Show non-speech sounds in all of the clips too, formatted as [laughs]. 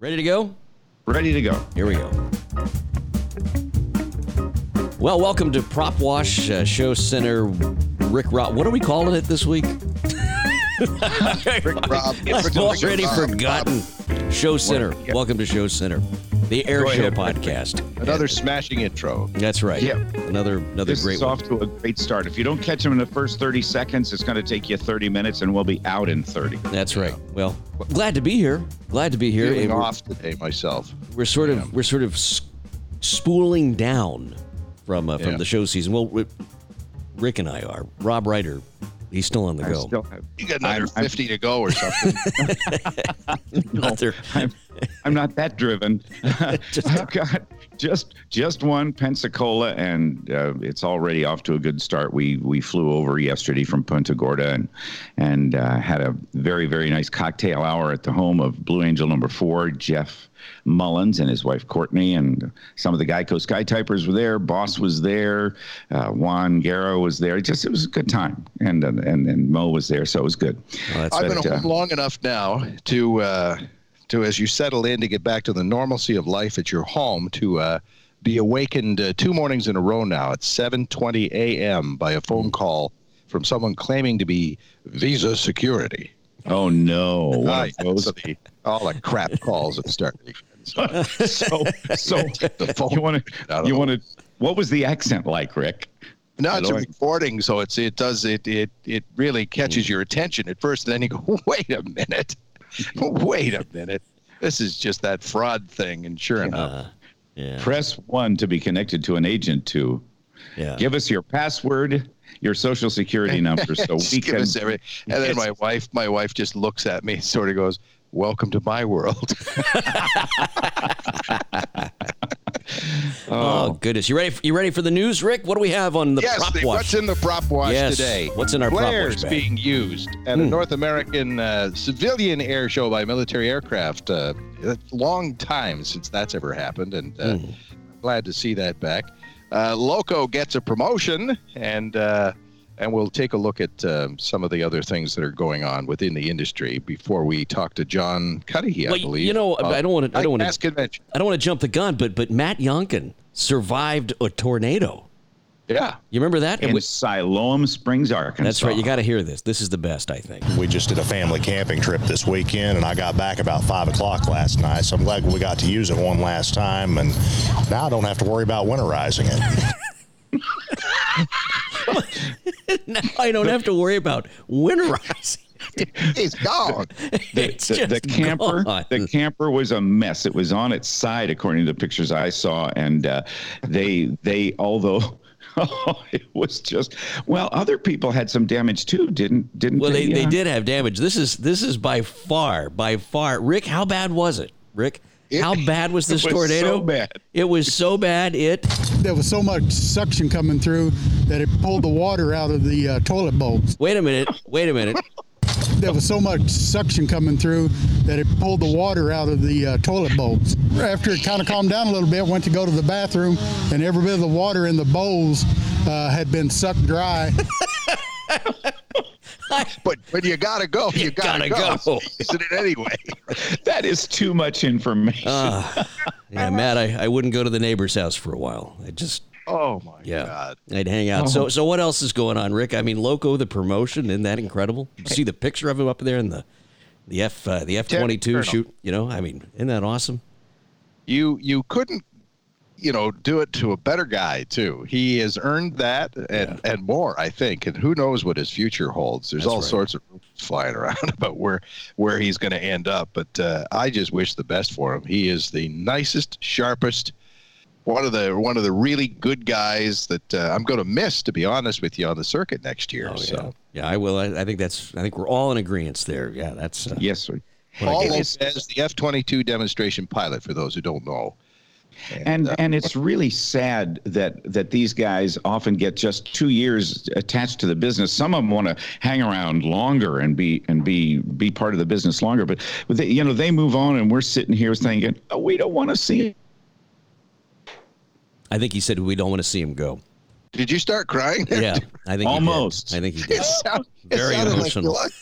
Ready to go? Ready to go. Here we go. Well, welcome to Prop Wash uh, Show Center. Rick Rob. What are we calling it this week? [laughs] Rick Rob. [laughs] I've already forgotten. Show Center. Welcome to Show Center, the Air Show podcast. Another smashing intro. That's right. Yeah. Another another This great is one. off to a great start. If you don't catch them in the first 30 seconds, it's going to take you 30 minutes and we'll be out in 30. That's right. Well, glad to be here. Glad to be here. Feeling And we're, off today myself. we're sort of we're sort of spooling down from uh, from Yeah. the show season. Well, Rick, Rick and I are. Rob Reider, he's still on the I go. still have, You got another I'm- I'm- 50 to go or something. [laughs] [laughs] Another- I'm, I'm not that driven. [laughs] I've got just just one Pensacola, and uh, it's already off to a good start. We we flew over yesterday from Punta Gorda and and uh, had a very very nice cocktail hour at the home of Blue Angel Number Four, Jeff Mullins and his wife Courtney, and some of the Geico Sky Typers were there. Boss was there. Uh, Juan Guerra was there. It just it was a good time, and and and Mo was there, so it was good. Well, I've right. been uh, home long enough now to, uh, to as you settle in to get back to the normalcy of life at your home, to uh, be awakened uh, two mornings in a row now at 7:20 a.m. by a Mm. phone call from someone claiming to be Visa Security. Oh no! [laughs] Right. those. So the, all the crap calls that start. So [laughs] so so the [laughs] phone you want to you want to what was the accent like rick No, it's a recording, so it's it does it it it really catches your attention at first, and then you go, wait a minute, [laughs] wait a minute, this is just that fraud thing, and sure enough, Uh, yeah. press one to be connected to an agent to Yeah. give us your password your social security [laughs] number so we give can us every, and then my wife my wife just looks at me, sort of goes, "Welcome to my world." [laughs] Oh, goodness. You ready? You ready for the news, Rick? What do we have on the yes, prop the- watch? what's in the prop watch Yes, today? what's in our prop watch Flares being used at a North American uh, civilian air show by military aircraft. Uh, long time since that's ever happened, and uh, Hmm. glad to see that back. Uh, Loco gets a promotion, and uh, and we'll take a look at um, some of the other things that are going on within the industry before we talk to John Cudahy, I Well, believe. you know, I don't wanna- I don't wanna- Mass convention. I don't want to jump the gun, but but Matt Younkins survived a tornado. Yeah. You remember that? in it was siloam springs arkansas That's right. You got to hear this. This is the best, I think. We just did a family camping trip this weekend, and I got back about five o'clock last night. So I'm glad we got to use it one last time, and now I don't have to worry about winterizing it. [laughs] [laughs] now I don't have to worry about winterizing. He's gone. [laughs] It's the, the camper gone. the camper was a mess it was on its side according to the pictures i saw and uh, they they although [laughs] it was just well other people had some damage too didn't didn't Well, they, they uh, did have damage. This is this is by far, by far. Rick, how bad was it? Rick, how bad was this It [laughs] was tornado? so bad. It was so bad. It there was so much suction coming through that it pulled the water out of the uh, toilet bowls. wait a minute. Wait a minute. [laughs] There was so much suction coming through that it pulled the water out of the uh, toilet bowls. After it kind of calmed down a little bit, went to go to the bathroom, and every bit of the water in the bowls uh, had been sucked dry. [laughs] [laughs] But when you gotta go, you, gotta gotta, go. go. [laughs] So you're it anyway. [laughs] that is too much information Uh, yeah, Matt, I, I wouldn't go to the neighbor's house for a while. I just Oh my yeah, God! I'd hang out. So so what else is going on, Rick? I mean, Loco, the promotion, isn't that incredible? You see the picture of him up there in the the F uh, the F twenty two shoot. You know, I mean, isn't that awesome? You you couldn't, you know, do it to a better guy too. He has earned that and and more, I think. And who knows what his future holds? There's That's all right. sorts of rumors flying around [laughs] about where where he's going to end up. But uh, I just wish the best for him. He is the nicest, sharpest. One of the one of the really good guys that uh, I'm going to miss, to be honest with you, on the circuit next year. Oh, yeah. so Yeah, I will. I, I think that's. I think we're all in agreement there. Yeah, that's. Uh, yes sir. Paul It is- Lopez, the F-22 demonstration pilot, for those who don't know. And uh, and it's really sad that that these guys often get just two years attached to the business. Some of them want to hang around longer and be and be be part of the business longer, but but they, you know they move on, and we're sitting here thinking, oh, we don't want to see. I think he said we don't want to see him go. Did you start crying? there? Yeah, I think he did. Almost. I think he It, did. sound, Very sounded like emotional. like-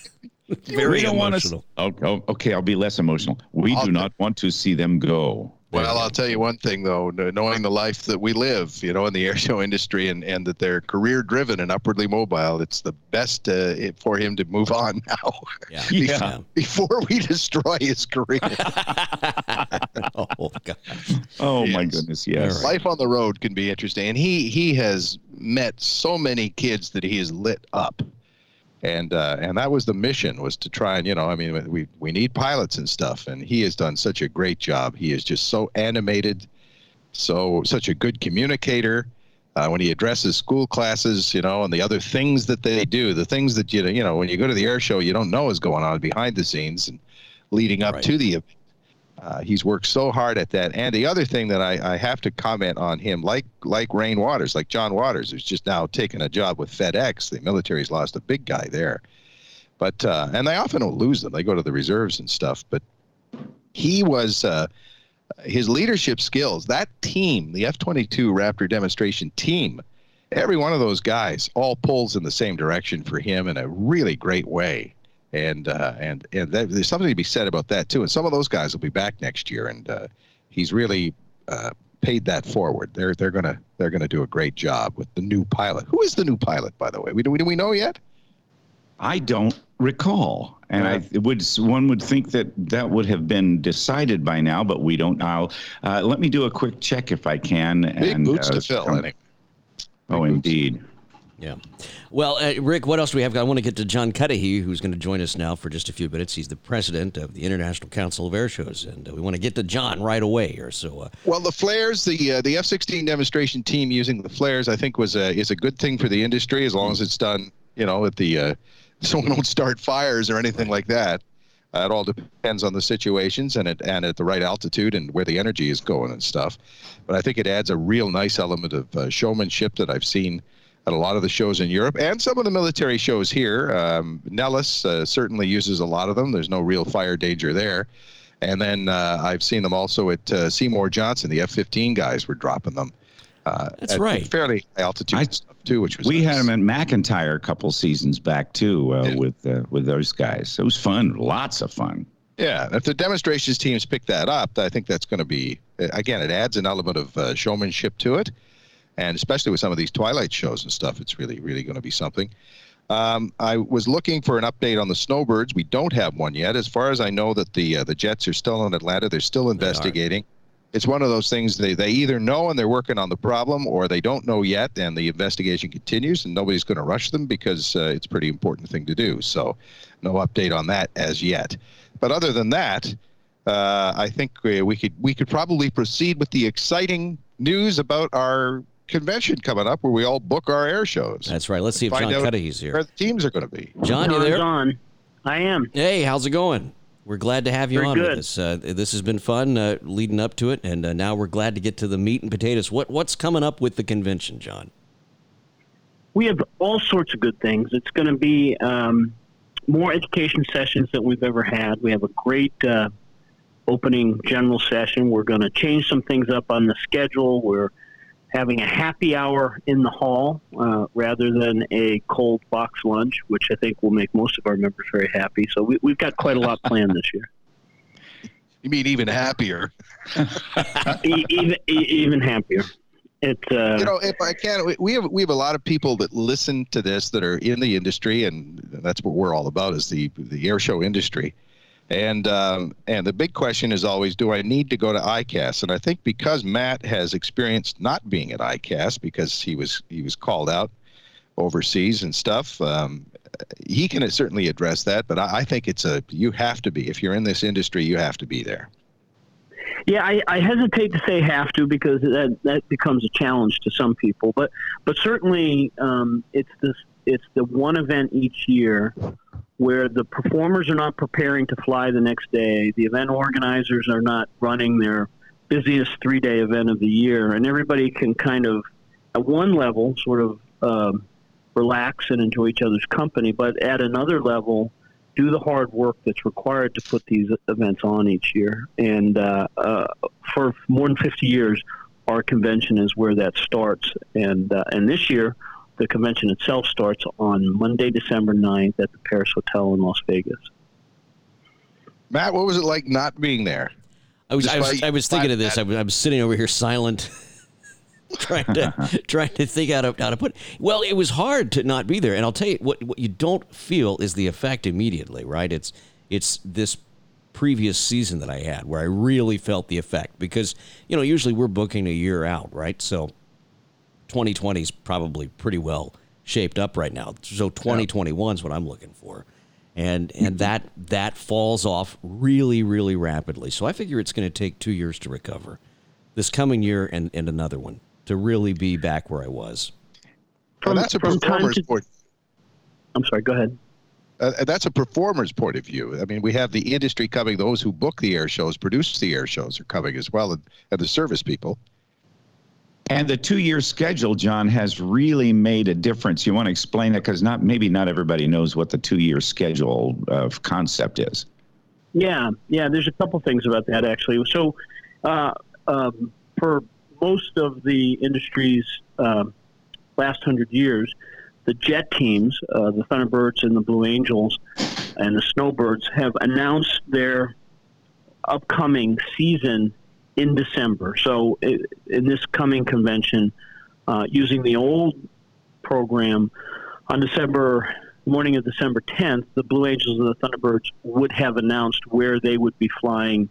Very we don't emotional. want to. Oh, oh, okay, I'll be less emotional. We I'll do not want to see them go. Well, I'll tell you one thing though, knowing the life that we live, you know, in the [laughs] air show industry, and and that they're career driven and upwardly mobile, it's the best uh, it, for him to move on [laughs] now. Yeah. Yeah. Before we destroy his career, [laughs] oh God. Oh my goodness, yes. All right. life on the road can be interesting, and he he has met so many kids that he has lit up, and uh, and that was the mission was to try and you know I mean we we need pilots and stuff, and he has done such a great job. He is just so animated, so such a good communicator. Uh, when he addresses school classes, you know, and the other things that they do, the things that you you know when you go to the air show, you don't know is going on behind the scenes and leading up Right. to the event. Uh, he's worked so hard at that. And the other thing that I, I have to comment on him, like like Rain Waters, like John Waters, who's just now taken a job with FedEx. The military's lost a big guy there. But uh, and they often don't lose them. They go to the reserves and stuff. But he was uh, his leadership skills. That team, the F-22 Raptor demonstration team, every one of those guys all pulls in the same direction for him in a really great way. And uh, and and that, there's something to be said about that too. And some of those guys will be back next year, and uh, he's really uh, paid that forward. They're they're gonna they're gonna do a great job with the new pilot. Who is the new pilot, by the way? We do we, do we know yet? I don't recall, and I would one would think that that would have been decided by now, but we don't know. Uh, let me do a quick check if I can. Big and, boots uh, to fill. come- Oh, indeed. Yeah. Well, uh, Rick, what else do we have? I want to get to John Cudahy, who's going to join us now for just a few minutes. He's the president of the International Council of Air Shows, and uh, we want to get to John right away here. So, uh, Well, the flares, the uh, the F-16 demonstration team using the flares, I think was a is a good thing for the industry as long as it's done, you know, at the uh, [laughs] so we don't start fires or anything like that. Uh, it all depends on the situations and it and at the right altitude and where the energy is going and stuff. But I think it adds a real nice element of showmanship that I've seen at a lot of the shows in Europe and some of the military shows here. Um, Nellis uh, certainly uses a lot of them. There's no real fire danger there. And then uh, I've seen them also at uh, Seymour Johnson. The F-15 guys were dropping them. Uh, That's at right. Fairly high altitude I- stuff too, which was We nice. had them at McEntire a couple seasons back too, uh, Yeah. with uh, with those guys. It was fun, lots of fun. Yeah, if the demonstrations teams pick that up, I think that's going to be uh, again. It adds an element of uh, showmanship to it, and especially with some of these Twilight shows and stuff, it's really, really going to be something. Um, I was looking for an update on the snowbirds. We don't have one yet. As far as I know, that the uh, the Jets are still in Atlanta. They're still investigating. It's one of those things they, they either know and they're working on the problem, or they don't know yet, and the investigation continues, and nobody's going to rush them because uh, it's a pretty important thing to do. So, no update on that as yet. But other than that, uh, I think we, we could we could probably proceed with the exciting news about our convention coming up, where we all book our air shows. that's right. Let's see if Find John out Cudahy's where here. the teams are going to be. John, you there? on. I am. Hey, how's it going? We're glad to have you Very on with us. Uh, this has been fun uh, leading up to it, and uh, now we're glad to get to the meat and potatoes. What what's coming up with the convention, John? We have all sorts of good things. It's going to be um, more education sessions than we've ever had. We have a great uh, opening general session. We're going to change some things up on the schedule. We're having a happy hour in the hall uh, rather than a cold box lunch, which I think will make most of our members very happy. So we, we've got quite a lot planned this year. [laughs] You mean even happier? Even even happier. It's uh, you know, if I can, we- we have we have a lot of people that listen to this that are in the industry, and that's what we're all about is the the air show industry. And um, and the big question is always, do I need to go to ICAS? And I think because Matt has experienced not being at ICAS because he was he was called out overseas and stuff, um, he can certainly address that. But I, I think it's a you have to be if you're in this industry, you have to be there. Yeah, I, I hesitate to say have to because that that becomes a challenge to some people. But but certainly um, it's this it's the one event each year where the performers are not preparing to fly the next day. The event organizers are not running their busiest three day event of the year, and everybody can kind of at one level sort of um, relax and enjoy each other's company, but at another level do the hard work that's required to put these events on each year. And uh, uh, for more than 50 years, our convention is where that starts. And uh, and this year, the convention itself starts on Monday, December 9th at the Paris Hotel in Las Vegas. Matt, what was it like not being there? I was, I was, I was thinking of this. I was, I was sitting over here silent, [laughs] trying to [laughs] trying to think how to how to put. Well, it was hard to not be there, and I'll tell you what what you don't feel is the effect immediately, right? It's it's this previous season that I had where I really felt the effect because you know usually we're booking a year out, right? So 2020 is probably pretty well shaped up right now. So 2021 is what I'm looking for. And and that that falls off really really rapidly. So I figure it's going to take 2 years to recover. This coming year and, and another one to really be back where I was. From, well, that's a performer's to, point. I'm sorry, go ahead. Uh, that's a performer's point of view. I mean, we have the industry coming; those who book the air shows, produce the air shows, are coming as well, and, and the service people. And the two-year schedule, John, has really made a difference. You want to explain it because not maybe not everybody knows what the two-year schedule of concept is. Yeah, yeah. There's a couple things about that actually. So, uh, um, for most of the industry's uh, last hundred years, the jet teams, uh, the Thunderbirds and the Blue Angels, and the Snowbirds, have announced their upcoming season in December. So in this coming convention, uh, using the old program on December morning of December 10th, the Blue Angels and the Thunderbirds would have announced where they would be flying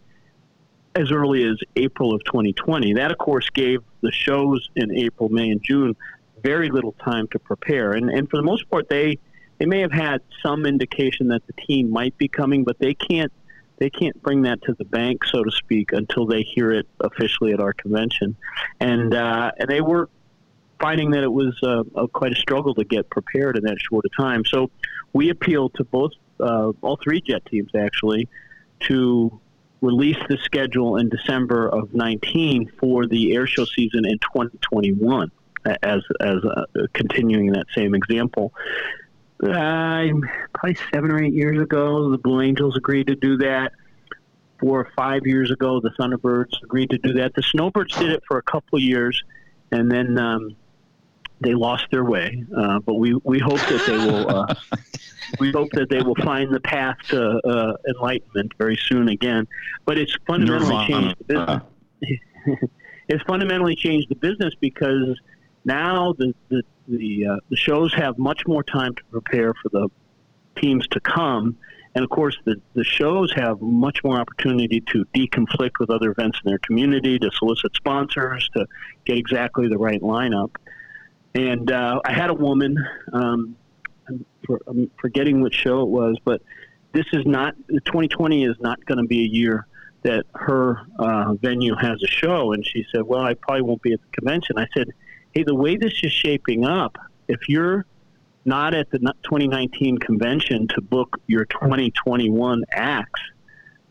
as early as April of 2020. That, of course, gave the shows in April, May, and June very little time to prepare. And, and for the most part, they they may have had some indication that the team might be coming, but they can't they can't bring that to the bank, so to speak, until they hear it officially at our convention. And uh, and they were finding that it was uh, a, quite a struggle to get prepared in that short a time. So we appealed to both uh, all three jet teams actually to release the schedule in December of 19 for the air show season in 2021 as as uh, continuing that same example uh, probably seven or eight years ago, the Blue Angels agreed to do that. Four or five years ago, the Thunderbirds agreed to do that. The Snowbirds did it for a couple of years, and then um, they lost their way. Uh, but we, we hope that they will uh, [laughs] we hope that they will find the path to uh, enlightenment very soon again. But it's fundamentally changed the business. [laughs] it's fundamentally changed the business because now the the the, uh, the shows have much more time to prepare for the teams to come. And of course, the, the shows have much more opportunity to deconflict with other events in their community, to solicit sponsors, to get exactly the right lineup. And uh, I had a woman, um, I'm, for, I'm forgetting which show it was, but this is not, 2020 is not going to be a year that her uh, venue has a show. And she said, Well, I probably won't be at the convention. I said, hey, the way this is shaping up, if you're not at the 2019 convention to book your 2021 acts,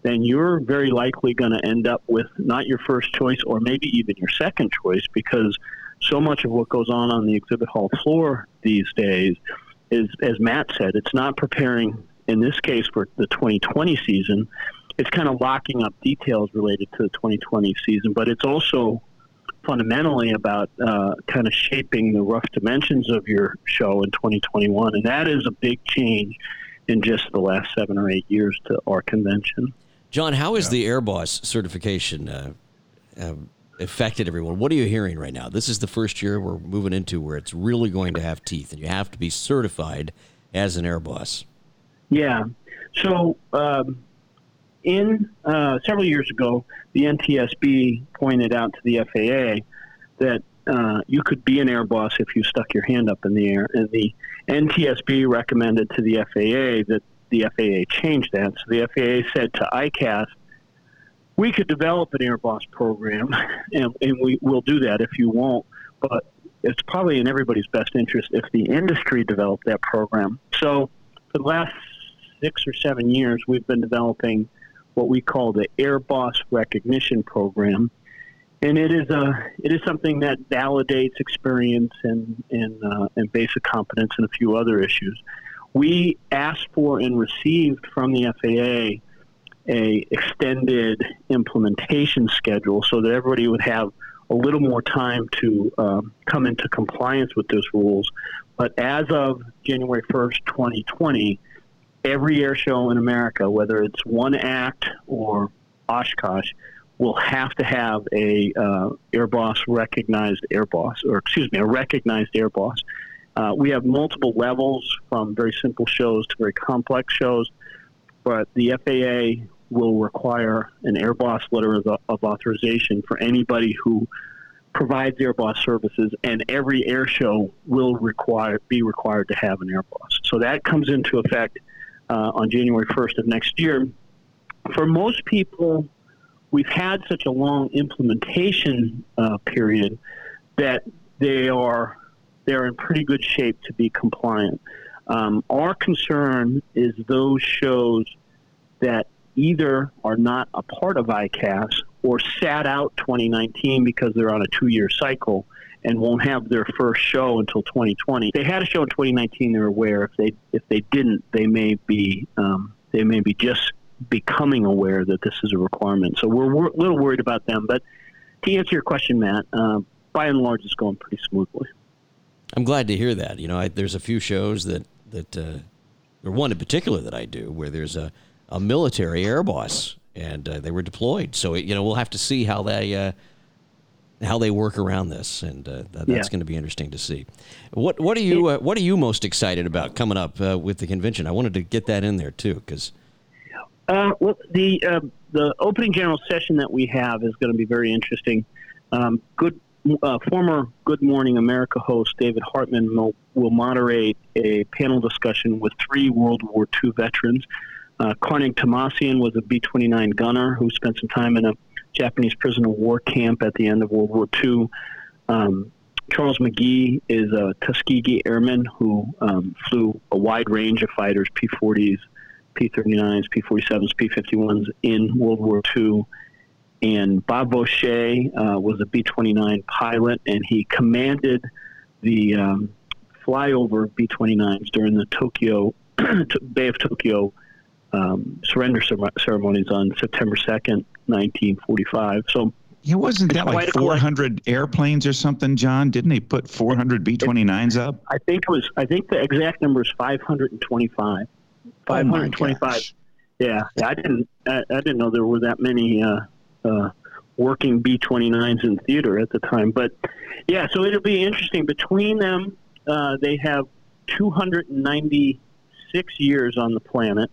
then you're very likely going to end up with not your first choice or maybe even your second choice because so much of what goes on on the exhibit hall floor these days is, as Matt said, it's not preparing, in this case, for the 2020 season. It's kind of locking up details related to the 2020 season, but it's also fundamentally about uh, kind of shaping the rough dimensions of your show in 2021. And that is a big change in just the last seven or eight years to our convention. John, how is yeah. the Airboss certification uh, uh, affected everyone? What are you hearing right now? This is the first year we're moving into where it's really going to have teeth, and you have to be certified as an Airboss. Yeah. So um, in uh, several years ago, the NTSB pointed out to the FAA that uh, you could be an air boss if you stuck your hand up in the air, and the NTSB recommended to the FAA that the FAA change that. So the FAA said to ICAS, "We could develop an air boss program, and, and we will do that if you won't, but." It's probably in everybody's best interest if the industry developed that program. So, for the last six or seven years, we've been developing what we call the Air Boss Recognition Program, and it is a it is something that validates experience and and uh, and basic competence and a few other issues. We asked for and received from the FAA a extended implementation schedule so that everybody would have a little more time to um, come into compliance with those rules. But as of January 1st, 2020, every air show in America, whether it's one act or Oshkosh, will have to have a uh, air boss recognized air boss, or excuse me, a recognized air boss. Uh, we have multiple levels from very simple shows to very complex shows, but the FAA will require an air boss letter of, of authorization for anybody who provides air boss services, and every air show will require be required to have an air boss. So that comes into effect uh, on January 1st of next year. For most people, we've had such a long implementation uh, period that they are they're in pretty good shape to be compliant. Um, our concern is those shows that either are not a part of ICAS or sat out 2019 because they're on a two-year cycle and won't have their first show until 2020. They had a show in 2019, they're aware. If they if they didn't, they may be um, they may be just becoming aware that this is a requirement. So we're, we're a little worried about them. But to answer your question, Matt, uh, by and large, it's going pretty smoothly. I'm glad to hear that. You know, I, there's a few shows that that uh, or one in particular that I do where there's a a military air boss and uh, they were deployed. So you know, we'll have to see how they uh, how they work around this, and uh, that's yeah. going to be interesting to see. What what are you uh, what are you most excited about coming up uh, with the convention? I wanted to get that in there too because. Uh, well, the the opening general session that we have is going to be very interesting. Um, good uh, former Good Morning America host David Hartman will, will, moderate a panel discussion with three World War II veterans. Uh, Tomassian was a B 29 gunner who spent some time in a Japanese prisoner of war camp at the end of World War II. Um, Charles McGee is a Tuskegee airman who um, flew a wide range of fighters, P 40s, P 39s, P 47s, P 51s in World War II and Bob Vaucher uh, was a B 29 pilot, and he commanded the um, flyover B 29s during the Tokyo [clears throat] Bay of Tokyo um, surrender ceremonies on September 2nd, 1945. So yeah, wasn't that like 400 airplanes or something, John? Didn't they put 400 B-29s up? I think it was. I think the exact number is 525. 525. Oh yeah, yeah. I didn't. I, I, didn't know there were that many uh, uh, working B 29s in theater at the time. But yeah, so it'll be interesting. Between them, uh, they have 296 years on the planet.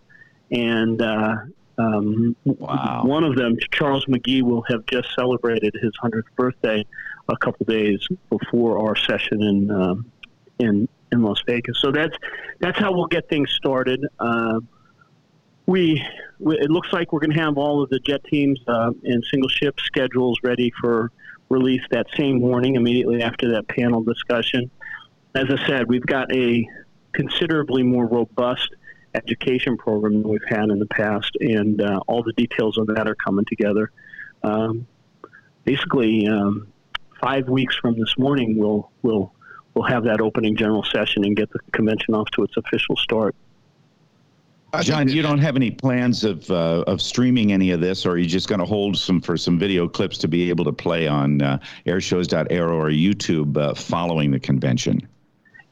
And uh, um, wow. one of them, Charles McGee, will have just celebrated his 100th birthday a couple days before our session in, um, in, in Las Vegas. So that's, that's how we'll get things started. Uh, we, we, it looks like we're going to have all of the jet teams uh, and single ship schedules ready for release that same morning immediately after that panel discussion. As I said, we've got a considerably more robust education program than we've had in the past, and uh, all the details of that are coming together. Um, basically, um, five weeks from this morning, we'll we'll we'll have that opening general session and get the convention off to its official start. John, you don't have any plans of uh, of streaming any of this, or are you just going to hold some for some video clips to be able to play on uh, or YouTube uh, following the convention?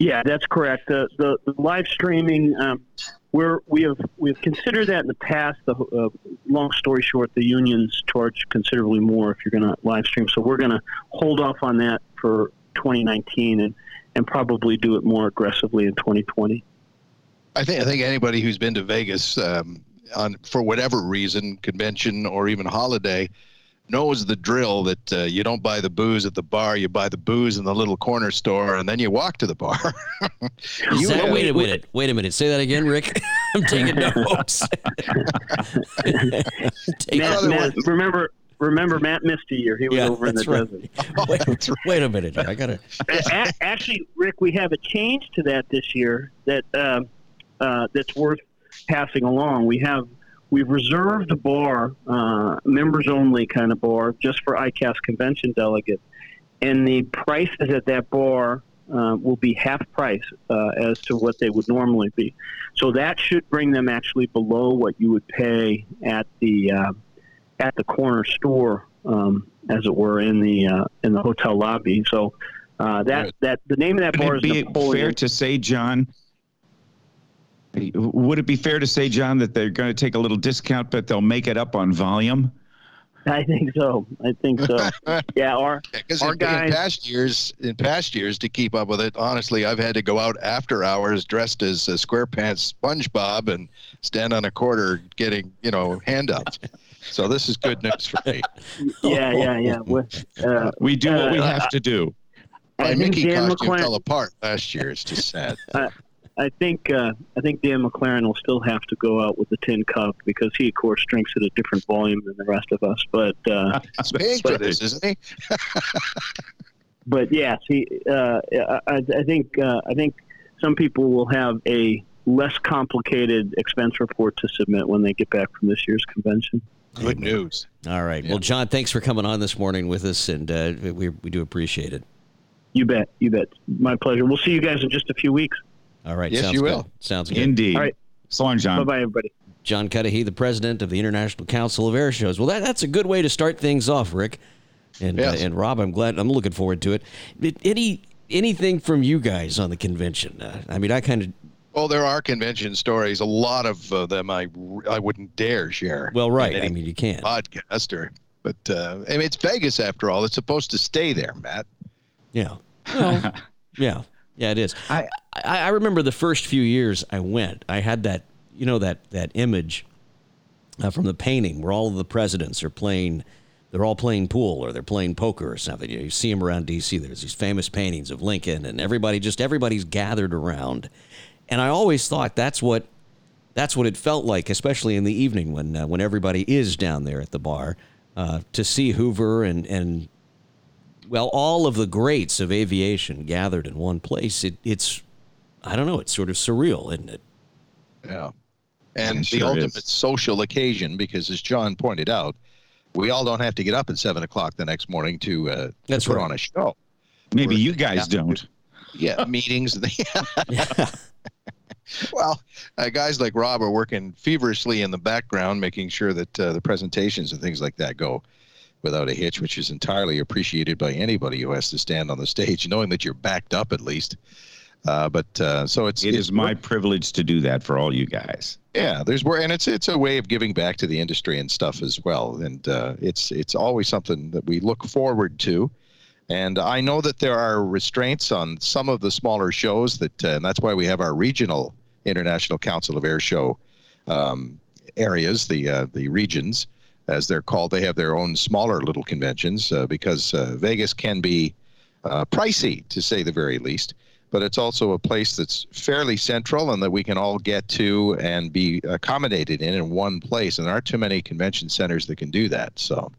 Yeah, that's correct. The the, the live streaming, um, we're we have we've considered that in the past. The uh, long story short, the unions charge considerably more if you're going to live stream, so we're going to hold off on that for 2019 and and probably do it more aggressively in 2020. I think I think anybody who's been to Vegas um, on for whatever reason, convention or even holiday, knows the drill that uh, you don't buy the booze at the bar, you buy the booze in the little corner store, and then you walk to the bar. [laughs] you that, wait a minute, wait a minute. Say that again, Rick. [laughs] I'm taking [laughs] notes. Take Matt, Matt, remember, remember Matt missed a year. He was yeah, over in the right. desert. wait, wait, a minute. I gotta. Actually, Rick, we have a change to that this year. That. Um, uh, that's worth passing along. We have we've reserved a bar, uh, members only kind of bar, just for ICAS convention delegates, and the prices at that bar uh, will be half price uh, as to what they would normally be. So that should bring them actually below what you would pay at the uh, at the corner store um, as it were, in the uh, in the hotel lobby. So uh, that Right. that the name of that bar Would is it be Napoleon. fair to say, John? Would it be fair to say, John, that they're going to take a little discount, but they'll make it up on volume? I think so. I think so. [laughs] yeah, our Because Our in, guys- in past years, in past years, to keep up with it, honestly, I've had to go out after hours dressed as a SquarePants SpongeBob and stand on a corner getting, you know, handouts. so this is good news for me. [laughs] yeah yeah yeah. We're, uh, We do what we Uh, have to do. My Mickey Dan costume McLaren- fell apart last year. It's just sad. I [laughs] think uh, I think Dan McLaren will still have to go out with the tin cup because he, of course, drinks at a different volume than the rest of us. But uh, [laughs] He's paying for this, isn't he? but yes, he. Uh, I, I think uh, I think some people will have a less complicated expense report to submit when they get back from this year's convention. Good news. All right. Well, John, thanks for coming on this morning with us, and uh, we we do appreciate it. You bet. You bet. My pleasure. We'll see you guys in just a few weeks. All right. Yes, sounds you good. will. Sounds good. Indeed. All right. So long, John. Bye bye, everybody. John Cudahy, the president of the International Council of Air Shows. Well, that, that's a good way to start things off, Rick. And Yes. uh, and Rob, I'm glad. I'm looking forward to it. But Any anything from you guys on the convention? Uh, I mean, I kind of Well, there are convention stories. A lot of uh, them I, I wouldn't dare share. well, right. I mean, you can't. podcast or, but uh, I mean, it's Vegas after all. It's supposed to stay there, Matt. Yeah. Well, [laughs] yeah. Yeah, it is. I- I, I remember the first few years I went, I had that, you know, that, that image uh, from the painting where all of the presidents are playing, they're all playing pool or they're playing poker or something. You, know, you see them around D.C. There's these famous paintings of Lincoln and everybody, just everybody's gathered around. And I always thought that's what, that's what it felt like, especially in the evening when, uh, when everybody is down there at the bar uh, to see Hoover and, and well, all of the greats of aviation gathered in one place. It, it's, I don't know, it's sort of surreal, isn't it? Yeah. And It the sure ultimate is. social occasion, because as John pointed out, we all don't have to get up at seven o'clock the next morning to, uh, to That's put right. on a show. Maybe We're- you guys yeah. don't. Yeah, [laughs] meetings. yeah. [laughs] [laughs] well, uh, guys like Rob are working feverishly in the background, making sure that uh, the presentations and things like that go without a hitch, which is entirely appreciated by anybody who has to stand on the stage, [laughs] knowing that you're backed up at least. Uh, but uh, so it's It it's is my privilege to do that for all you guys. yeah, there's where, and it's it's a way of giving back to the industry and stuff as well, and uh, it's it's always something that we look forward to. And I know that there are restraints on some of the smaller shows that, uh, and that's why we have our regional International Council of Air Show um, areas, the uh, the regions, as they're called. They have their own smaller little conventions uh, because uh, Vegas can be uh, pricey, to say the very least. But it's also a place that's fairly central and that we can all get to and be accommodated in in one place. And there aren't too many convention centers that can do that. So,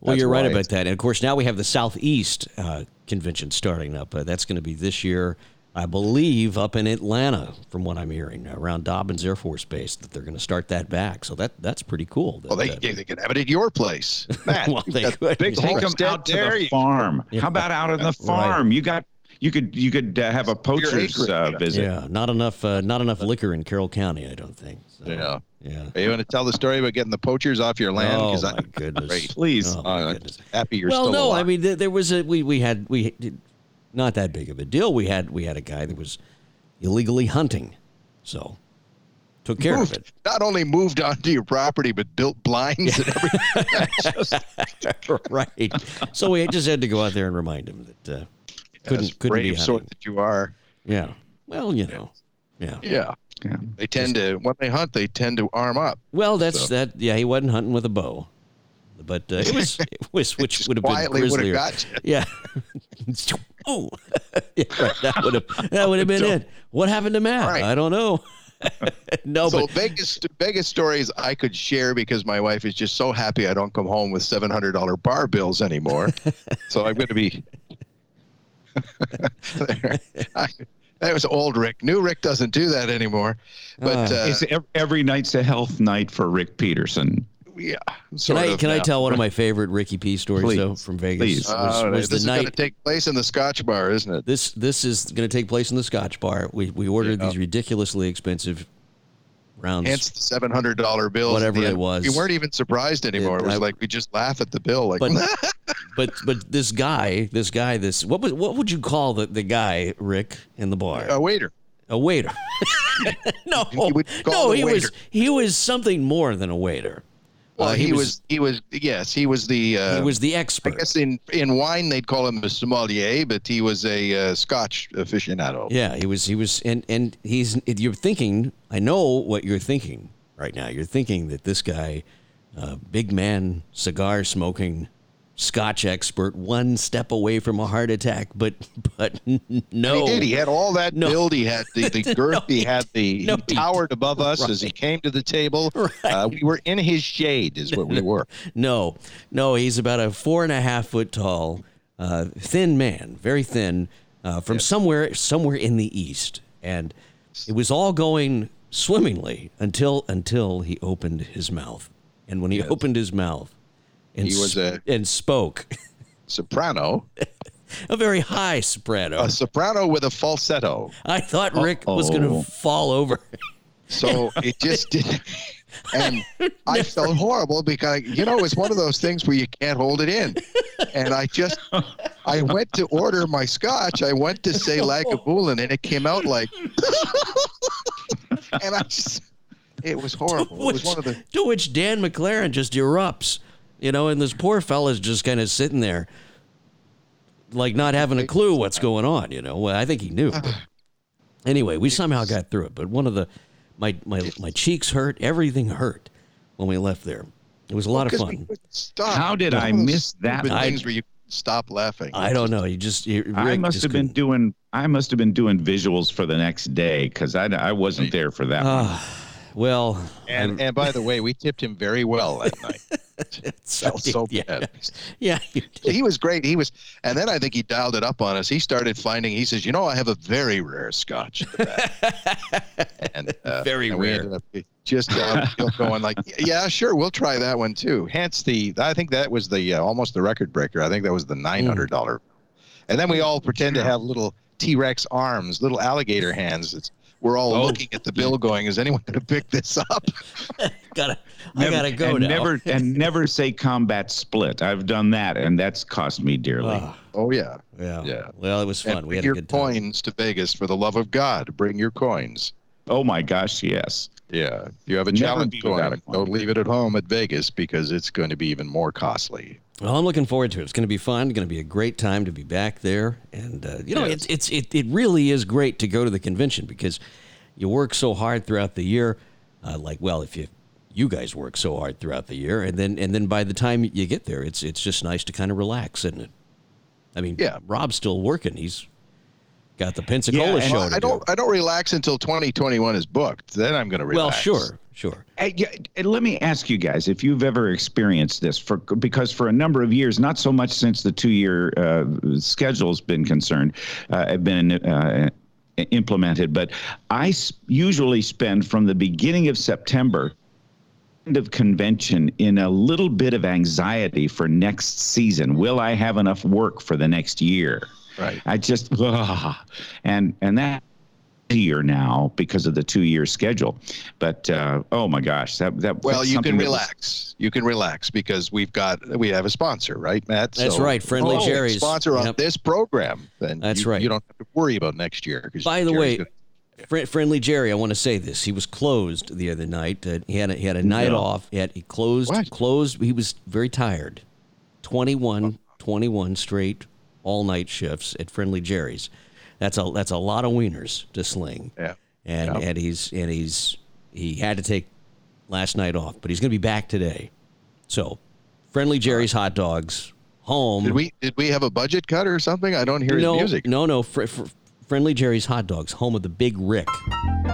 Well, you're right about that. And of course, now we have the Southeast uh, convention starting up. Uh, that's going to be this year, I believe, up in Atlanta, from what I'm hearing, around Dobbins Air Force Base, that they're going to start that back. So that that's pretty cool. that, Well, they, uh, they can have it at your place, [laughs] Matt. Well, they could. big Take them out to the farm. Yeah. How about out on the farm? You got you could you could uh, have a poacher's uh, visit. yeah, not enough, uh, not enough liquor in Carroll County, I don't think. So, Yeah. yeah. Are you going to tell the story about getting the poachers off your land? Oh 'Cause my I'm goodness! [laughs] Great. Please. Oh, my Uh, goodness. happy you're well, still no, I mean there, there was a we we had we did not that big of a deal. We had we had a guy that was illegally hunting, so took care of it. not only moved onto your property, but built blinds and everything. [laughs] right. So we just had to go out there and remind him that uh, couldn't As couldn't be hunting. sort that you are. Yeah. Well, you know. Yeah. Yeah. Yeah. They tend to when they hunt, they tend to arm up. Well, that's So- that. Yeah, he wasn't hunting with a bow, but uh, it was it was which [laughs] would have been quietly would've got you. Yeah. [laughs] oh, [laughs] yeah, right. That would have that would have been it. What happened to Matt? Right. I don't know. [laughs] no, so but Vegas Vegas stories I could share because my wife is just so happy I don't come home with seven hundred dollar bar bills anymore. so I'm going to be. [laughs] I, that was old Rick. New Rick doesn't do that anymore. But Ah. uh, every night's a health night for Rick Peterson. Yeah, can I of can I tell one of my favorite Ricky P stories Please. though from Vegas? Please. Was, Uh, was this the is going to take place in the Scotch Bar, isn't it? this this is going to take place in the Scotch Bar. We we ordered Yeah. these ridiculously expensive rounds. Hence the seven hundred dollar bill. Whatever it was. We weren't even surprised anymore. It, It- was I- like we just laugh at the bill. Like, But [laughs] but but this guy, this guy, this what was what would you call the the guy, Rick, in the bar? a waiter. A waiter. [laughs] [laughs] no, You would call no, the he was he was something more than a waiter. Well, Uh, he, was, he was yes he was the uh, he was the expert. I guess in in wine they'd call him a sommelier, but he was a uh, Scotch aficionado. Yeah, he was. He was, and and he's. You're thinking. I know what you're thinking right now. You're thinking that this guy, uh, big man, cigar smoking, Scotch expert, one step away from a heart attack. But but [laughs] no, He did. He had all that No. build. He had the, the [laughs] girth. No, he had the. no, he he towered above us as he came to the table. Uh, we were in his shade, is what we [laughs] were. no, no. He's about a four and a half foot tall, uh, thin man, very thin, uh, from somewhere somewhere in the east, and it was all going swimmingly until until he opened his mouth, and when he opened his mouth, and He was a- and spoke, [laughs] Soprano, a very high soprano. a soprano with a falsetto. I thought Rick was going to fall over. So it just didn't. [laughs] And I felt horrible because you know it's one of those things where you can't hold it in. And I just, I went to order my scotch. I went to say Lagavulin, and it came out like, [laughs] and I just, it was horrible. It was one of the. to which Dan McLaren just erupts, you know, and this poor fella's just kind of sitting there, like not having a clue what's going on. You know, well, I think he knew. anyway, we somehow got through it. But one of the my my my cheeks hurt. Everything hurt when we left there. It was a lot of fun. Stop. How did I miss that? stupid I- Things where you stop laughing. I don't know. You just you, I must just have been couldn't- doing. I must have been doing visuals for the next day because I, I wasn't there for that. one. Ah, well, And and by the way, we tipped him very well that night. [laughs] [laughs] It felt so yeah, bad. [laughs] yeah. He was great. He was, and then I think he dialed it up on us. He started finding. He says, "You know, I have a very rare Scotch." at the back." [laughs] and uh, Very and rare. just uh, going like, "Yeah, sure, we'll try that one too." Hence the, I think that was the uh, almost the record breaker. I think that was the nine hundred dollar. And then we all pretend to have little T Rex arms, little alligator hands. It's, we're all Oh. looking at the bill, going, "Is anyone going to pick this up?" [laughs] gotta I gotta go and now. Never [laughs] and never say combat split. I've done that, and that's cost me dearly. Ah, Oh yeah. yeah. Yeah. Well, it was fun. And we bring had a your good time. coins to Vegas for the love of God. Bring your coins. oh my gosh, yes. Yeah. If you have a Never challenge be coin, a coin. don't leave it at home at Vegas because it's going to be even more costly. Well, I'm looking forward to it. It's going to be fun. It's going to be a great time to be back there, and uh, you know, Yes. it's it's it, it really is great to go to the convention because you work so hard throughout the year. Uh, like, well, if you you guys work so hard throughout the year, and then and then by the time you get there, it's it's just nice to kind of relax, isn't it? I mean, Yeah. Rob's still working. He's got the Pensacola and- show Well, to I do. don't. I don't relax until 2021 is booked. Then I'm going to relax. Well, sure, sure. Hey, yeah, and let me ask you guys if you've ever experienced this for because for a number of years, not so much since the two-year uh, schedule's been concerned, uh, have been uh, implemented, but I usually spend from the beginning of September end of convention in a little bit of anxiety for next season. Will I have enough work for the next year? Right. I just ugh. [laughs] and and that year now because of the two year schedule. But uh, oh my gosh, that that Well, you can that was- relax. You can relax because we've got we have a sponsor, right, Matt? That's right, Friendly Oh, Jerry's. sponsor on Yep. this program. Then That's you, right. You don't have to worry about next year. By the Jerry's way, gonna- Fri friendly Jerry, I want to say this. He was closed the other night. Uh, he had a, he had a night No. off. He, had, he closed What? closed. He was very tired. 21, 21 straight all night shifts at Friendly Jerry's. That's a that's a lot of wieners to sling. Yeah. And Yeah. and he's and he's he had to take last night off, but he's going to be back today. So, Friendly Jerry's hot dogs home. did we did we have a budget cut or something? I don't hear no, his music. No, no. Fr- fr- Friendly Jerry's Hot Dogs, home of the Big Rick.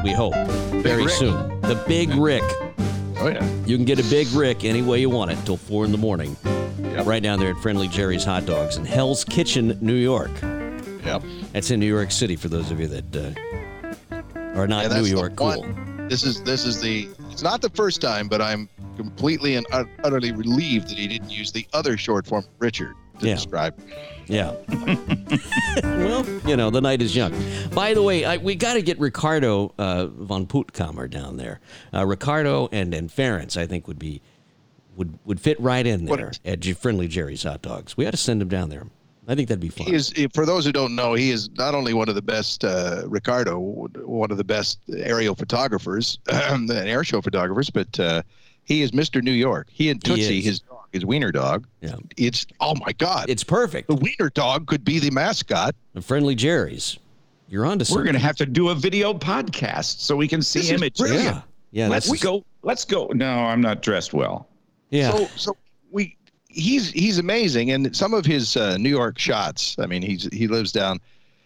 We hope very Rick. soon. The Big Rick. Oh yeah. You can get a Big Rick any way you want it till four in the morning. Yep. Right down there at Friendly Jerry's Hot Dogs in Hell's Kitchen, New York. Yep. That's in New York City for those of you that uh, are not Yeah, New that's the York cool. This is this is the. It's not the first time, but I'm completely and utterly relieved that he didn't use the other short form, Richard. To Yeah. describe. Yeah. [laughs] well, you know, the night is young. By the way, I, we got to get Ricardo uh, von Puttkammer down there. Uh, Ricardo and and Ference, I think, would be would would fit right in What- there at G- Friendly Jerry's Hot Dogs. We ought to send him down there. I think that'd be fun. He is, for those who don't know, he is not only one of the best, uh, Ricardo, one of the best aerial photographers and [clears throat] air show photographers, but uh, he is Mr. New York. He and He Tootsie, is. his dog, his wiener dog. Yeah. It's oh my God, It's perfect. the wiener dog could be the mascot. The Friendly Jerry's. You're on to something. We're going to have to do a video podcast so we can see This is images. Yeah. Yeah. Let's That's, go. Let's go. No, I'm not dressed well. yeah. So so we he's he's amazing, and some of his uh, New York shots. I mean, he's he lives down.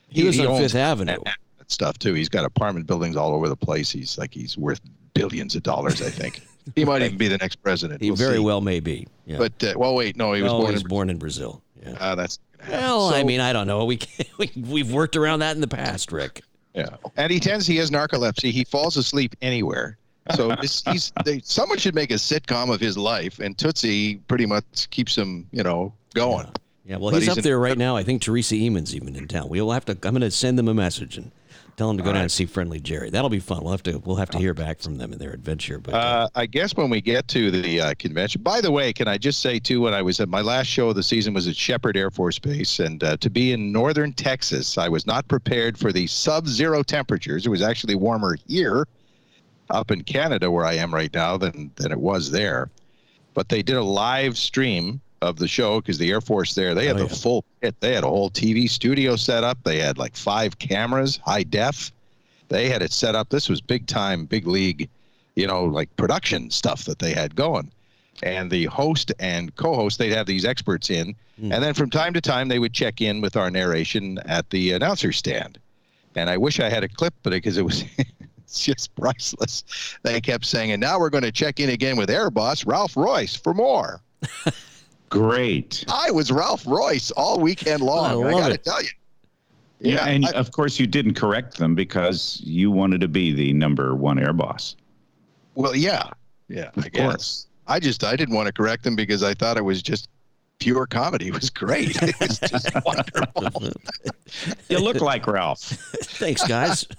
he was on Fifth Avenue. that- that stuff too. He's got apartment buildings all over the place. He's like he's worth billions of dollars. I think [laughs] [laughs] he might even be the next president. He We'll very see. well may be. Yeah. But uh, well, wait, no, he was oh, born he was in. born in Brazil. Yeah. Uh, that's Well, I mean, I don't know. We, [laughs] we we've worked around that in the past, Rick. yeah. And he tends he has narcolepsy. He falls asleep anywhere. So [laughs] this, he's they, someone should make a sitcom of his life, and Tootsie pretty much keeps him, you know, going. Yeah, well, he's, he's up in- there right now. I think Teresa Eamon's even in town. We'll have to. I'm going to send them a message and tell them to go down and see Friendly Jerry. That'll be fun. We'll have to. We'll have to hear back from them in their adventure. But uh, Uh, I guess when we get to the uh, convention. By the way, can I just say too, when I was at my last show of the season was at Sheppard Air Force Base, and uh, to be in northern Texas, I was not prepared for the sub-zero temperatures. It was actually warmer here, up in Canada where I am right now, than than it was there. But they did a live stream of the show because the Air Force there they had Oh, the yeah. full pit. They had a whole TV studio set up. They had like five cameras, high def. They had it set up. This was big time, big league you know, like production stuff that they had going. And the host and co-host, they'd have these experts in, Hmm. and then from time to time they would check in with our narration at the announcer stand. And I wish I had a clip, but because it was [laughs] it's just priceless. They kept saying, and now we're going to check in again with Air Boss Ralph Royce for more. [laughs] Great. I was Ralph Royce all weekend long. I I, love got to it. tell you. Yeah, and I- of course you didn't correct them because you wanted to be the number one air boss. Well, yeah, yeah, I guess. course. I just I didn't want to correct them because I thought it was just pure comedy. It was great. It was just [laughs] wonderful. You look like Ralph. thanks, guys. [laughs]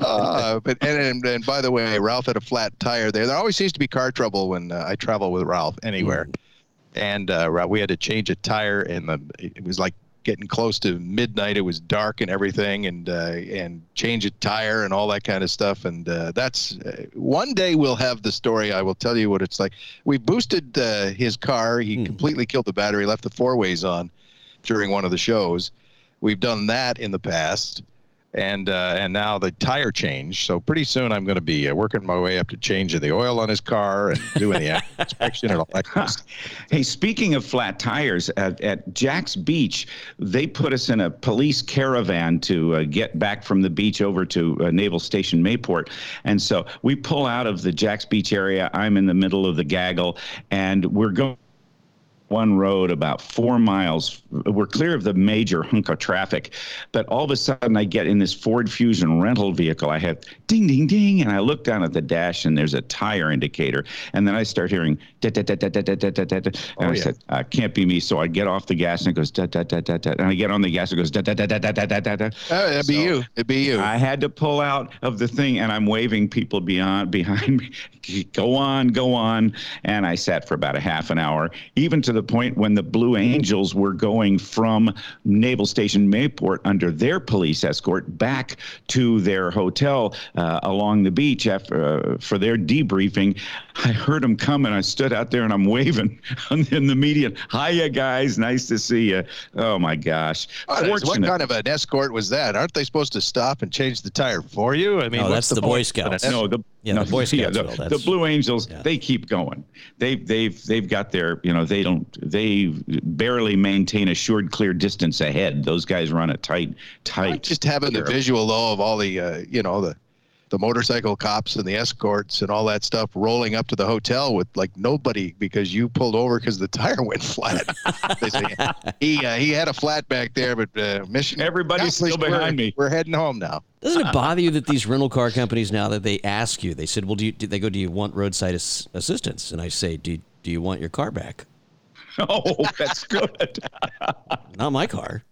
Uh, but and, and and by the way, Ralph had a flat tire there. There always seems to be car trouble when uh, I travel with Ralph anywhere. And uh, we had to change a tire, and the it was like getting close to midnight. It was dark and everything, and uh, and change a tire and all that kind of stuff. And uh, that's uh, one day we'll have the story. I will tell you what it's like. We boosted uh, his car. He Hmm. completely killed the battery, left the four ways on during one of the shows. We've done that in the past, and uh, and now the tire change. So pretty soon I'm going to be uh, working my way up to changing the oil on his car and doing the [laughs] inspection and all that. Hey, speaking of flat tires, at, at Jax Beach, they put us in a police caravan to uh, get back from the beach over to uh, Naval Station Mayport. And so we pull out of the Jax Beach area. I'm in the middle of the gaggle, and we're going one road about four miles. We're clear of the major hunk of traffic, but all of a sudden I get in this Ford Fusion rental vehicle. I have ding, ding, ding, and I look down at the dash and there's a tire indicator. And then I start hearing da da da da da da da da da. And I yeah. said, uh, can't be me. So I get off the gas and it goes da da da da da. And I get on the gas and it goes da da da da da da da da. da. Oh, it'd be So- you. It'd be you. I had to pull out of the thing, and I'm waving people beyond behind me. Go on, go on. And I sat for about a half an hour, even to the point when the Blue Angels were going from Naval Station Mayport under their police escort back to their hotel uh, along the beach after uh, for their debriefing. I heard them coming. I stood out there and I'm waving [laughs] in the median. Hiya, guys. Nice to see you. Oh my gosh. What, is- what kind of an escort was that? Aren't they supposed to stop and change the tire for you? I mean, No, that's the Boy point Scouts. no, the Yeah, no, [laughs] the Boy Scouts the, will, the Blue Angels, yeah. they keep going. They they've they've got their you know they don't they barely maintain assured clear distance ahead. Those guys run a tight I tight. just having the visual though of all the uh, you know the the motorcycle cops and the escorts and all that stuff rolling up to the hotel with like nobody because you pulled over because the [laughs] tire went flat. they say he uh, he had a flat back there, but uh, mission. Everybody's still behind We're- me. We're heading home now. Doesn't it bother you that these rental car companies now that they ask you, they said, "Well, do you?" They go, "Do you want roadside ass- assistance?" And I say, "Do you, do you want your car back?" [laughs] Oh, that's good. [laughs] Not my car.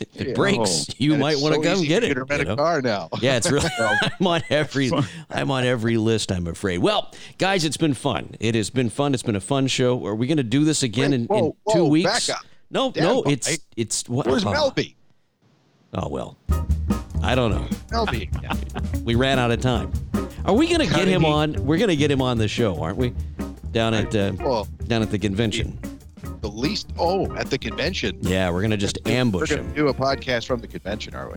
It Yeah. breaks, Oh, you might want to so come easy get to it. Get you know? car now. Yeah, it's really. [laughs] I'm on every. I'm on every list. I'm afraid. Well, guys, it's been fun. It has been fun. It's been a fun show. Are we going to do this again Wait, in, whoa, in two whoa, weeks? back up. No, Damn, no. It's it's what? Where's oh, Melby? Oh well, I don't know. Melby. We ran out of time. Are we going to get him on? We're going to get him on the show, aren't we? Down at uh, Well, down at the convention. The least. Oh, at the convention. Yeah, we're going to just We're ambush going him. do a podcast from the convention, are we?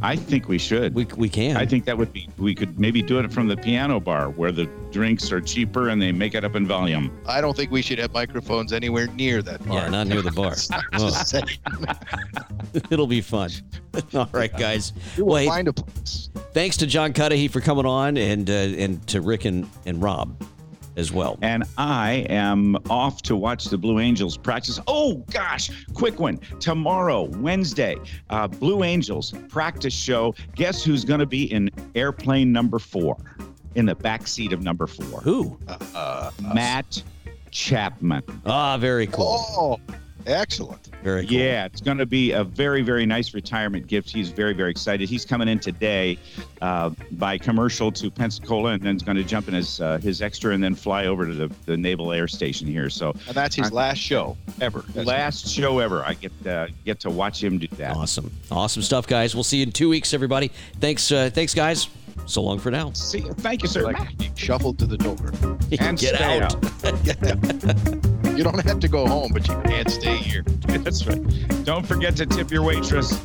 I think we should. We we can. I think that would be. We could maybe do it from the piano bar where the drinks are cheaper and they make it up in volume. I don't think we should have microphones anywhere near that bar. Yeah, not near the bar. [laughs] Well, [laughs] it'll be fun. [laughs] All right, guys. We will Well, find a place. thanks to John Cudahy for coming on, and uh, and to Rick and, and Rob as well. And I am off to watch the Blue Angels practice. Oh gosh, quick one. Tomorrow, Wednesday, uh, Blue Angels practice show. Guess who's going to be in airplane number four, in the back seat of number four? Who? Uh, Matt Chapman. Ah, very cool. oh, excellent. Very cool. Yeah, it's going to be a very, very nice retirement gift. He's very, very excited. He's coming in today uh, by commercial to Pensacola, and then he's going to jump in his uh, his extra, and then fly over to the, the Naval Air Station here. So And that's his I'm- last show ever. That's last show ever. I get uh, get to watch him do that. Awesome. Awesome stuff, guys. We'll see you in two weeks, everybody. Thanks, uh, thanks, guys. So long for now. See, you. thank you, sir. like shuffled to the door. [laughs] and Get stay out. [laughs] [laughs] you don't have to go home, but you can't stay here. [laughs] That's right. Don't forget to tip your waitress.